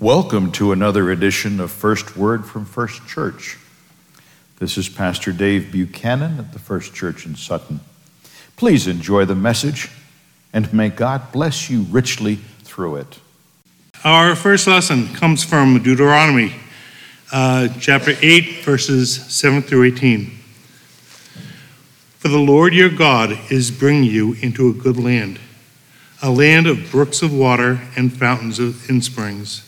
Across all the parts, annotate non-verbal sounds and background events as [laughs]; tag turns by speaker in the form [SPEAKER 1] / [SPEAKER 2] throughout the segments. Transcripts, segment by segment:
[SPEAKER 1] Welcome to another edition of First Word from First Church. This is Pastor Dave Buchanan at the First Church in Sutton. Please enjoy the message and may God bless you richly through it.
[SPEAKER 2] Our first lesson comes from Deuteronomy uh, chapter 8, verses 7 through 18. For the Lord your God is bringing you into a good land, a land of brooks of water and fountains of, in springs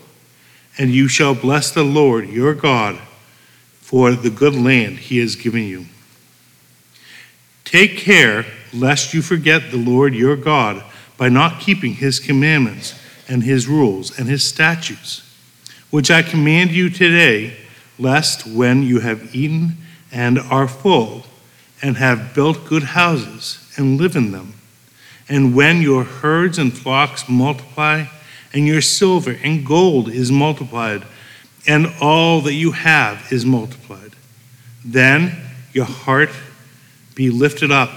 [SPEAKER 2] and you shall bless the Lord your God for the good land he has given you. Take care lest you forget the Lord your God by not keeping his commandments and his rules and his statutes, which I command you today, lest when you have eaten and are full, and have built good houses and live in them, and when your herds and flocks multiply, and your silver and gold is multiplied, and all that you have is multiplied. Then your heart be lifted up,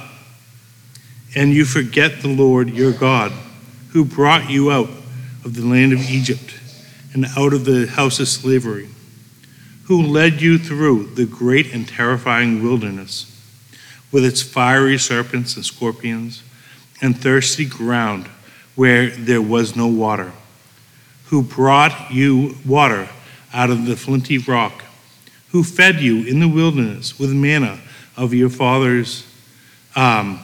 [SPEAKER 2] and you forget the Lord your God, who brought you out of the land of Egypt and out of the house of slavery, who led you through the great and terrifying wilderness, with its fiery serpents and scorpions, and thirsty ground where there was no water who brought you water out of the flinty rock, who fed you in the wilderness with manna of your fathers um,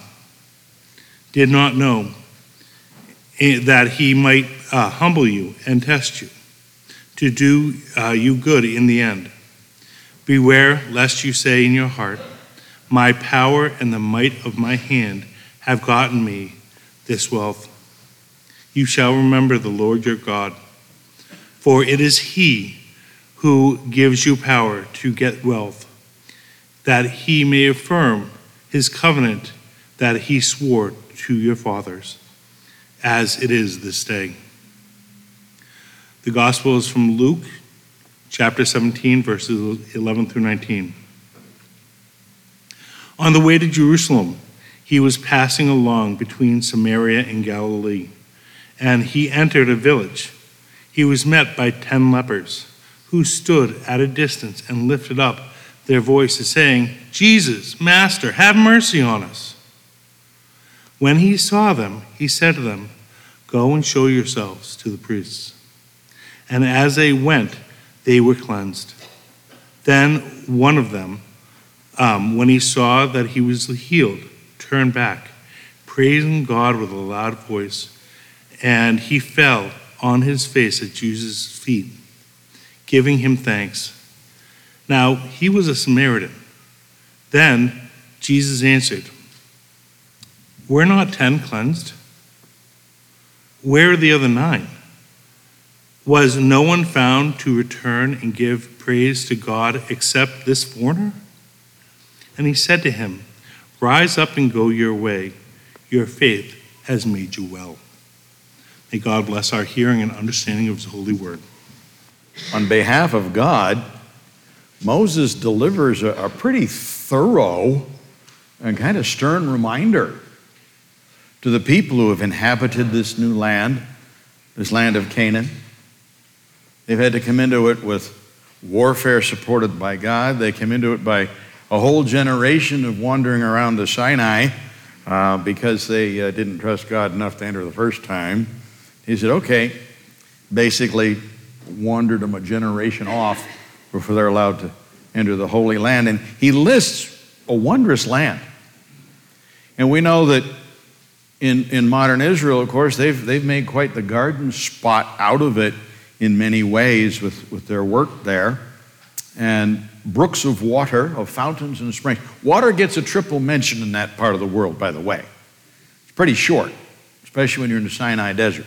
[SPEAKER 2] did not know, eh, that he might uh, humble you and test you, to do uh, you good in the end. Beware lest you say in your heart, My power and the might of my hand have gotten me this wealth. You shall remember the Lord your God for it is he who gives you power to get wealth, that he may affirm his covenant that he swore to your fathers, as it is this day. The gospel is from Luke chapter 17, verses 11 through 19. On the way to Jerusalem, he was passing along between Samaria and Galilee, and he entered a village he was met by ten lepers who stood at a distance and lifted up their voices, saying, Jesus, Master, have mercy on us. When he saw them, he said to them, Go and show yourselves to the priests. And as they went, they were cleansed. Then one of them, um, when he saw that he was healed, turned back, praising God with a loud voice, and he fell on his face at Jesus' feet, giving him thanks. Now, he was a Samaritan. Then Jesus answered, Were not ten cleansed? Where are the other nine? Was no one found to return and give praise to God except this foreigner? And he said to him, Rise up and go your way. Your faith has made you well. May God bless our hearing and understanding of His holy word.
[SPEAKER 1] On behalf of God, Moses delivers a, a pretty thorough and kind of stern reminder to the people who have inhabited this new land, this land of Canaan. They've had to come into it with warfare supported by God. They come into it by a whole generation of wandering around the Sinai uh, because they uh, didn't trust God enough to enter the first time. He said, okay, basically wandered them a generation off before they're allowed to enter the Holy Land. And he lists a wondrous land. And we know that in, in modern Israel, of course, they've, they've made quite the garden spot out of it in many ways with, with their work there. And brooks of water, of fountains and springs. Water gets a triple mention in that part of the world, by the way. It's pretty short, especially when you're in the Sinai Desert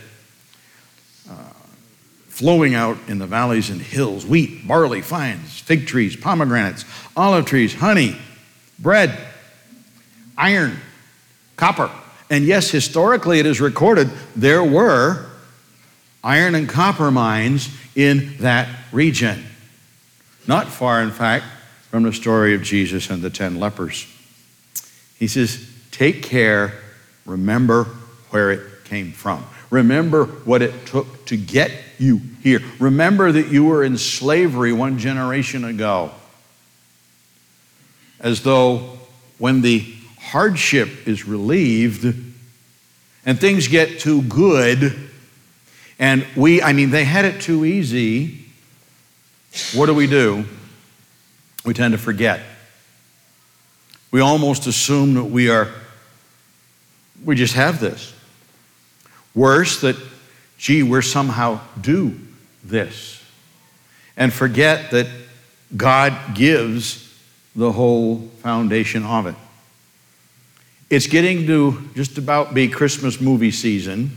[SPEAKER 1] flowing out in the valleys and hills wheat, barley, vines, fig trees, pomegranates, olive trees, honey, bread, iron, copper. And yes, historically it is recorded there were iron and copper mines in that region. Not far, in fact, from the story of Jesus and the ten lepers. He says, Take care, remember where it came from. Remember what it took to get you here. Remember that you were in slavery one generation ago. As though when the hardship is relieved and things get too good, and we, I mean, they had it too easy, what do we do? We tend to forget. We almost assume that we are, we just have this. Worse, that, gee, we're somehow do this. And forget that God gives the whole foundation of it. It's getting to just about be Christmas movie season.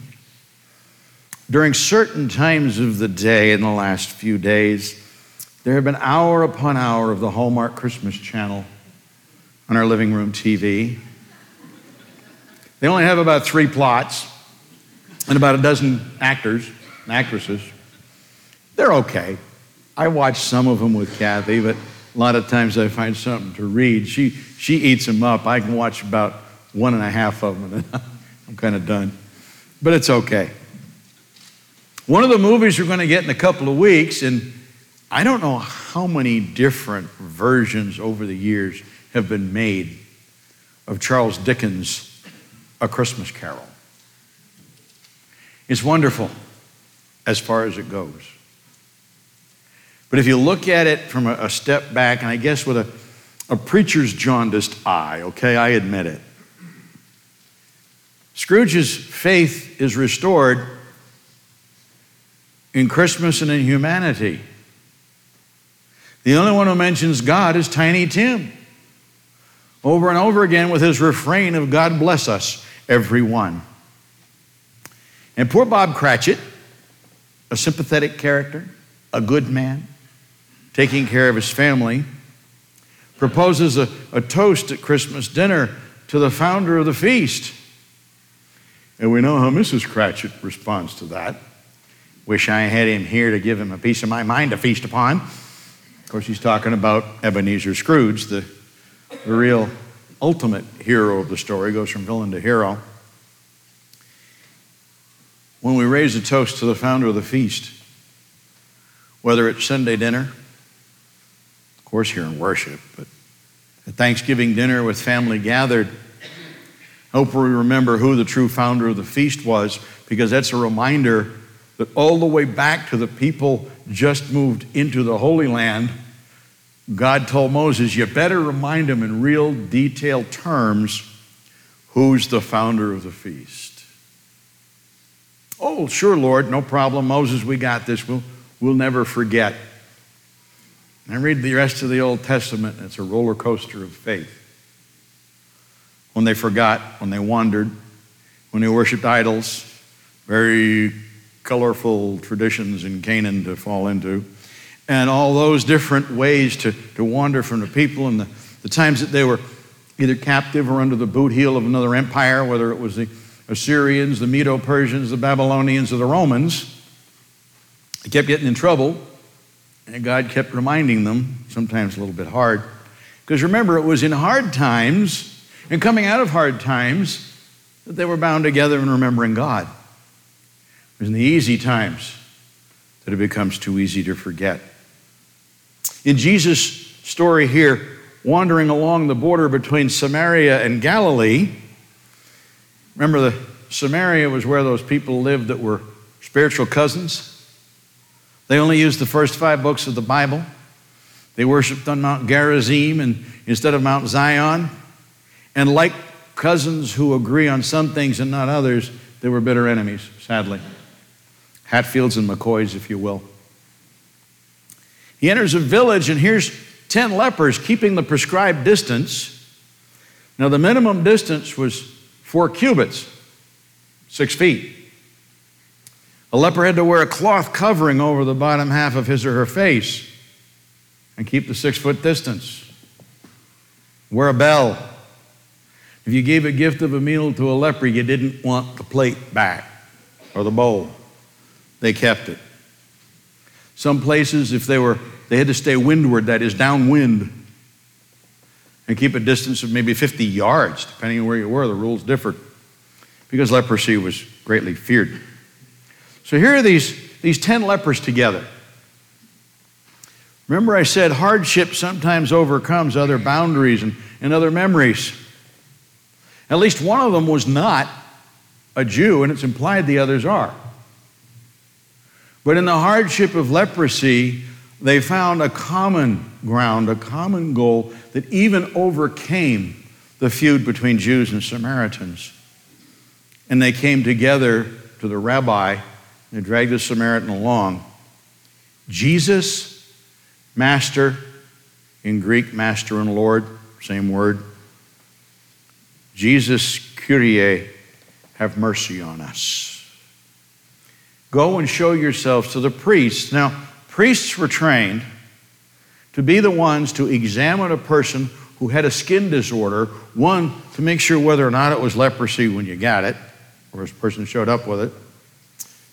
[SPEAKER 1] During certain times of the day in the last few days, there have been hour upon hour of the Hallmark Christmas channel on our living room TV. They only have about three plots and about a dozen actors and actresses. They're okay. I watch some of them with Kathy, but a lot of times I find something to read. She, she eats them up. I can watch about one and a half of them, and [laughs] I'm kind of done. But it's okay. One of the movies we're going to get in a couple of weeks, and I don't know how many different versions over the years have been made of Charles Dickens' A Christmas Carol. It's wonderful as far as it goes. But if you look at it from a, a step back, and I guess with a, a preacher's jaundiced eye, okay, I admit it, Scrooge's faith is restored in Christmas and in humanity. The only one who mentions God is Tiny Tim. Over and over again with his refrain of God bless us, everyone. And poor Bob Cratchit, a sympathetic character, a good man, taking care of his family, proposes a, a toast at Christmas dinner to the founder of the feast. And we know how Mrs. Cratchit responds to that. Wish I had him here to give him a piece of my mind to feast upon. Of course, he's talking about Ebenezer Scrooge, the, the real ultimate hero of the story, goes from villain to hero. When we raise a toast to the founder of the feast, whether it's Sunday dinner, of course, here in worship, but at Thanksgiving dinner with family gathered, hope we remember who the true founder of the feast was, because that's a reminder that all the way back to the people just moved into the Holy Land, God told Moses, You better remind them in real detailed terms who's the founder of the feast. Oh, sure, Lord, no problem. Moses, we got this. We'll, we'll never forget. I read the rest of the Old Testament, it's a roller coaster of faith. When they forgot, when they wandered, when they worshiped idols, very colorful traditions in Canaan to fall into, and all those different ways to, to wander from the people and the, the times that they were either captive or under the boot heel of another empire, whether it was the Assyrians, the Medo Persians, the Babylonians, or the Romans. They kept getting in trouble, and God kept reminding them, sometimes a little bit hard. Because remember, it was in hard times and coming out of hard times that they were bound together in remembering God. It was in the easy times that it becomes too easy to forget. In Jesus' story here, wandering along the border between Samaria and Galilee, remember the Samaria was where those people lived that were spiritual cousins. They only used the first five books of the Bible. They worshiped on Mount Gerizim and instead of Mount Zion. And like cousins who agree on some things and not others, they were bitter enemies, sadly. Hatfields and McCoys, if you will. He enters a village, and here's 10 lepers keeping the prescribed distance. Now, the minimum distance was four cubits, six feet. A leper had to wear a cloth covering over the bottom half of his or her face and keep the six foot distance. Wear a bell. If you gave a gift of a meal to a leper, you didn't want the plate back or the bowl. They kept it. Some places, if they were, they had to stay windward, that is downwind, and keep a distance of maybe 50 yards, depending on where you were. The rules differed because leprosy was greatly feared. So here are these, these 10 lepers together. Remember, I said hardship sometimes overcomes other boundaries and, and other memories. At least one of them was not a Jew, and it's implied the others are. But in the hardship of leprosy, they found a common ground, a common goal that even overcame the feud between Jews and Samaritans. And they came together to the rabbi and dragged the Samaritan along. Jesus, Master, in Greek, Master and Lord, same word. Jesus, Kyrie, have mercy on us. Go and show yourselves to the priests. Now, priests were trained to be the ones to examine a person who had a skin disorder, one, to make sure whether or not it was leprosy when you got it, or a person showed up with it.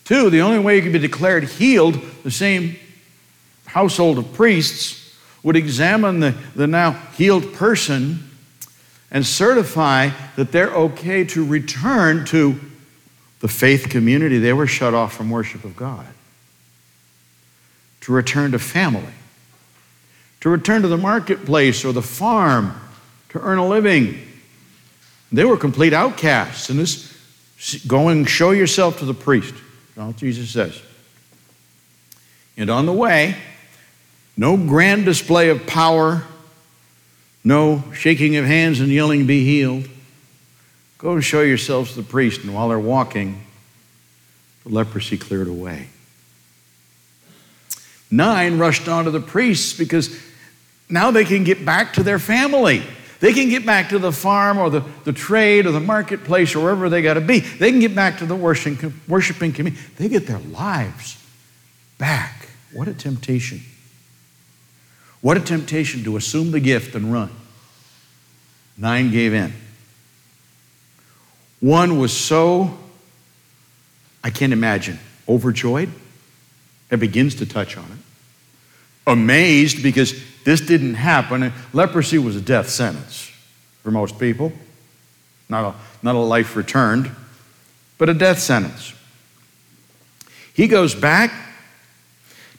[SPEAKER 1] Two, the only way you could be declared healed, the same household of priests would examine the, the now healed person and certify that they're okay to return to the faith community. They were shut off from worship of God. To return to family. To return to the marketplace or the farm to earn a living. They were complete outcasts. And this going, show yourself to the priest. All Jesus says. And on the way, no grand display of power, no shaking of hands and yelling, be healed. Go and show yourselves to the priest. And while they're walking, the leprosy cleared away. Nine rushed on to the priests because now they can get back to their family. They can get back to the farm or the, the trade or the marketplace or wherever they got to be. They can get back to the worshiping, worshiping community. They get their lives back. What a temptation. What a temptation to assume the gift and run. Nine gave in. One was so, I can't imagine, overjoyed. It begins to touch on it. Amazed because this didn't happen. Leprosy was a death sentence for most people, not a, not a life returned, but a death sentence. He goes back,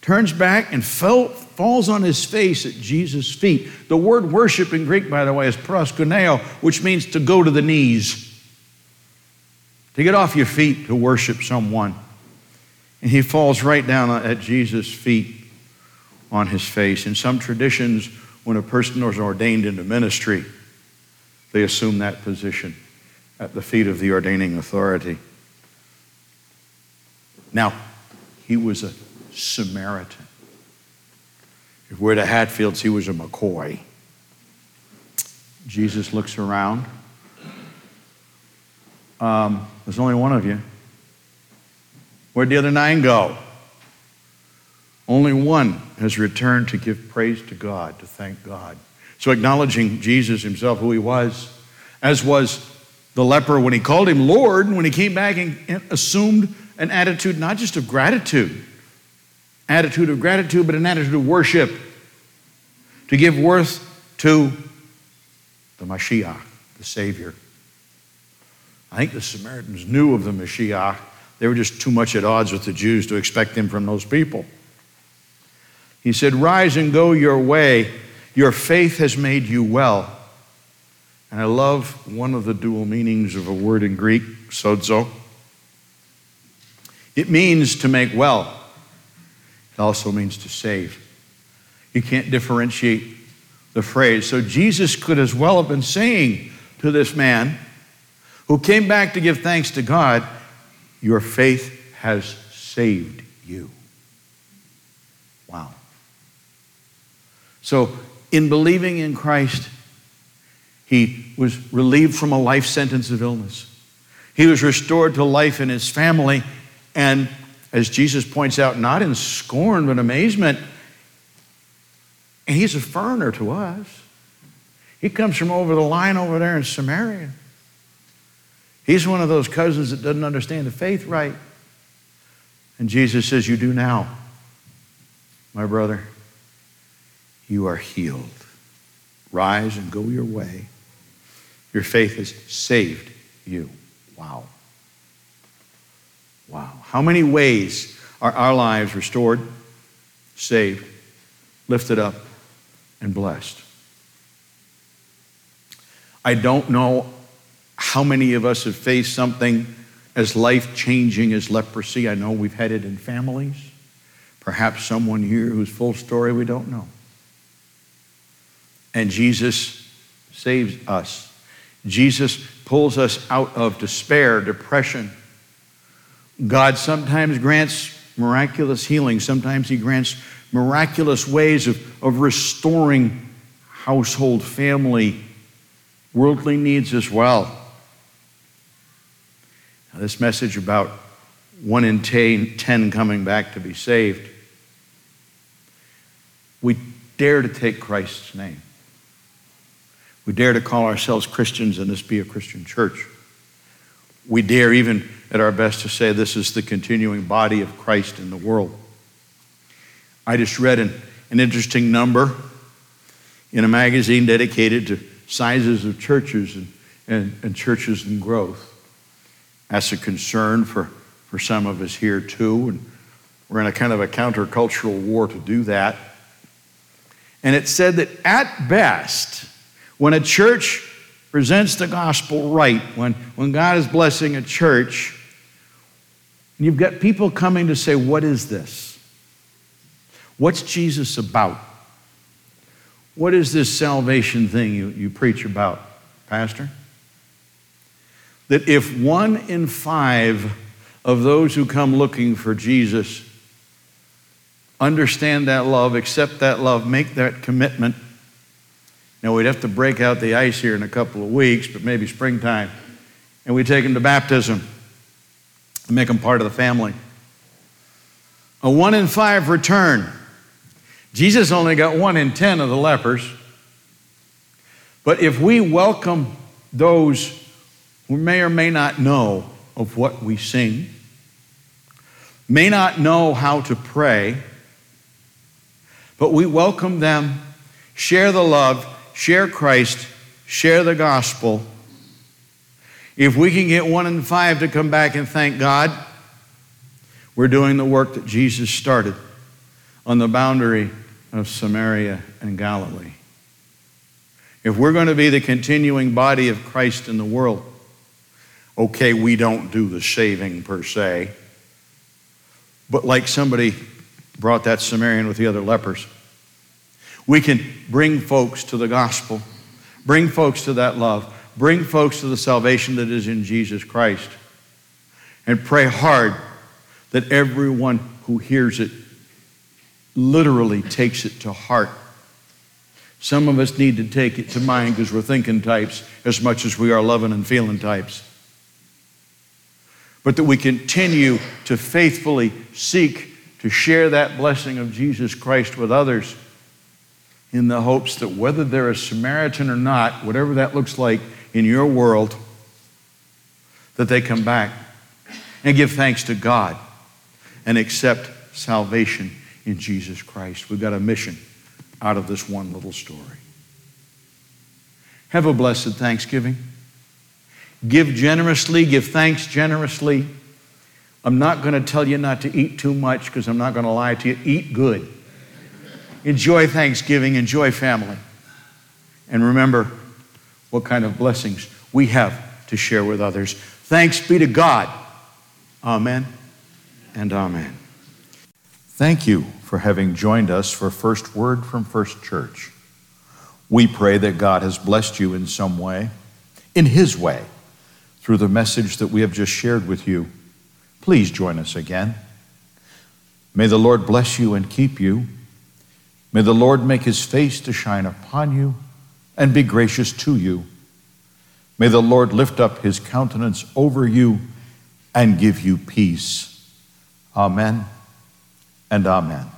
[SPEAKER 1] turns back, and fell, falls on his face at Jesus' feet. The word worship in Greek, by the way, is proskuneo, which means to go to the knees, to get off your feet to worship someone. And he falls right down at Jesus' feet on his face. In some traditions, when a person was ordained into ministry, they assume that position at the feet of the ordaining authority. Now, he was a Samaritan. If we're the Hatfields, he was a McCoy. Jesus looks around. Um, there's only one of you. Where'd the other nine go? Only one has returned to give praise to God, to thank God. So, acknowledging Jesus himself, who he was, as was the leper when he called him Lord, when he came back and assumed an attitude not just of gratitude, attitude of gratitude, but an attitude of worship, to give worth to the Mashiach, the Savior. I think the Samaritans knew of the Mashiach. They were just too much at odds with the Jews to expect him from those people. He said, Rise and go your way. Your faith has made you well. And I love one of the dual meanings of a word in Greek, sozo. It means to make well, it also means to save. You can't differentiate the phrase. So Jesus could as well have been saying to this man who came back to give thanks to God, Your faith has saved you. Wow. So, in believing in Christ, he was relieved from a life sentence of illness. He was restored to life in his family, and as Jesus points out, not in scorn, but amazement. And he's a foreigner to us. He comes from over the line over there in Samaria. He's one of those cousins that doesn't understand the faith right. And Jesus says, You do now, my brother. You are healed. Rise and go your way. Your faith has saved you. Wow. Wow. How many ways are our lives restored, saved, lifted up, and blessed? I don't know how many of us have faced something as life changing as leprosy. I know we've had it in families. Perhaps someone here whose full story we don't know. And Jesus saves us. Jesus pulls us out of despair, depression. God sometimes grants miraculous healing, sometimes He grants miraculous ways of, of restoring household, family, worldly needs as well. This message about one in ten coming back to be saved, we dare to take Christ's name. We dare to call ourselves Christians and this be a Christian church. We dare, even at our best, to say this is the continuing body of Christ in the world. I just read an, an interesting number in a magazine dedicated to sizes of churches and, and, and churches in growth. That's a concern for, for some of us here, too. And we're in a kind of a countercultural war to do that. And it said that at best, when a church presents the gospel right, when, when God is blessing a church, you've got people coming to say, What is this? What's Jesus about? What is this salvation thing you, you preach about, Pastor? That if one in five of those who come looking for Jesus understand that love, accept that love, make that commitment, now, we'd have to break out the ice here in a couple of weeks, but maybe springtime. And we take them to baptism and make them part of the family. A one in five return. Jesus only got one in ten of the lepers. But if we welcome those who may or may not know of what we sing, may not know how to pray, but we welcome them, share the love, share Christ, share the gospel. If we can get one in five to come back and thank God, we're doing the work that Jesus started on the boundary of Samaria and Galilee. If we're going to be the continuing body of Christ in the world, okay, we don't do the saving per se, but like somebody brought that Samaritan with the other lepers, we can bring folks to the gospel, bring folks to that love, bring folks to the salvation that is in Jesus Christ, and pray hard that everyone who hears it literally takes it to heart. Some of us need to take it to mind because we're thinking types as much as we are loving and feeling types. But that we continue to faithfully seek to share that blessing of Jesus Christ with others in the hopes that whether they're a Samaritan or not, whatever that looks like in your world, that they come back and give thanks to God and accept salvation in Jesus Christ. We've got a mission out of this one little story. Have a blessed Thanksgiving. Give generously, give thanks generously. I'm not going to tell you not to eat too much because I'm not going to lie to you. Eat good. Enjoy Thanksgiving, enjoy family. And remember what kind of blessings we have to share with others. Thanks be to God. Amen and amen. Thank you for having joined us for First Word from First Church. We pray that God has blessed you in some way, in His way, through the message that we have just shared with you. Please join us again. May the Lord bless you and keep you. May the Lord make his face to shine upon you and be gracious to you. May the Lord lift up his countenance over you and give you peace. Amen and amen.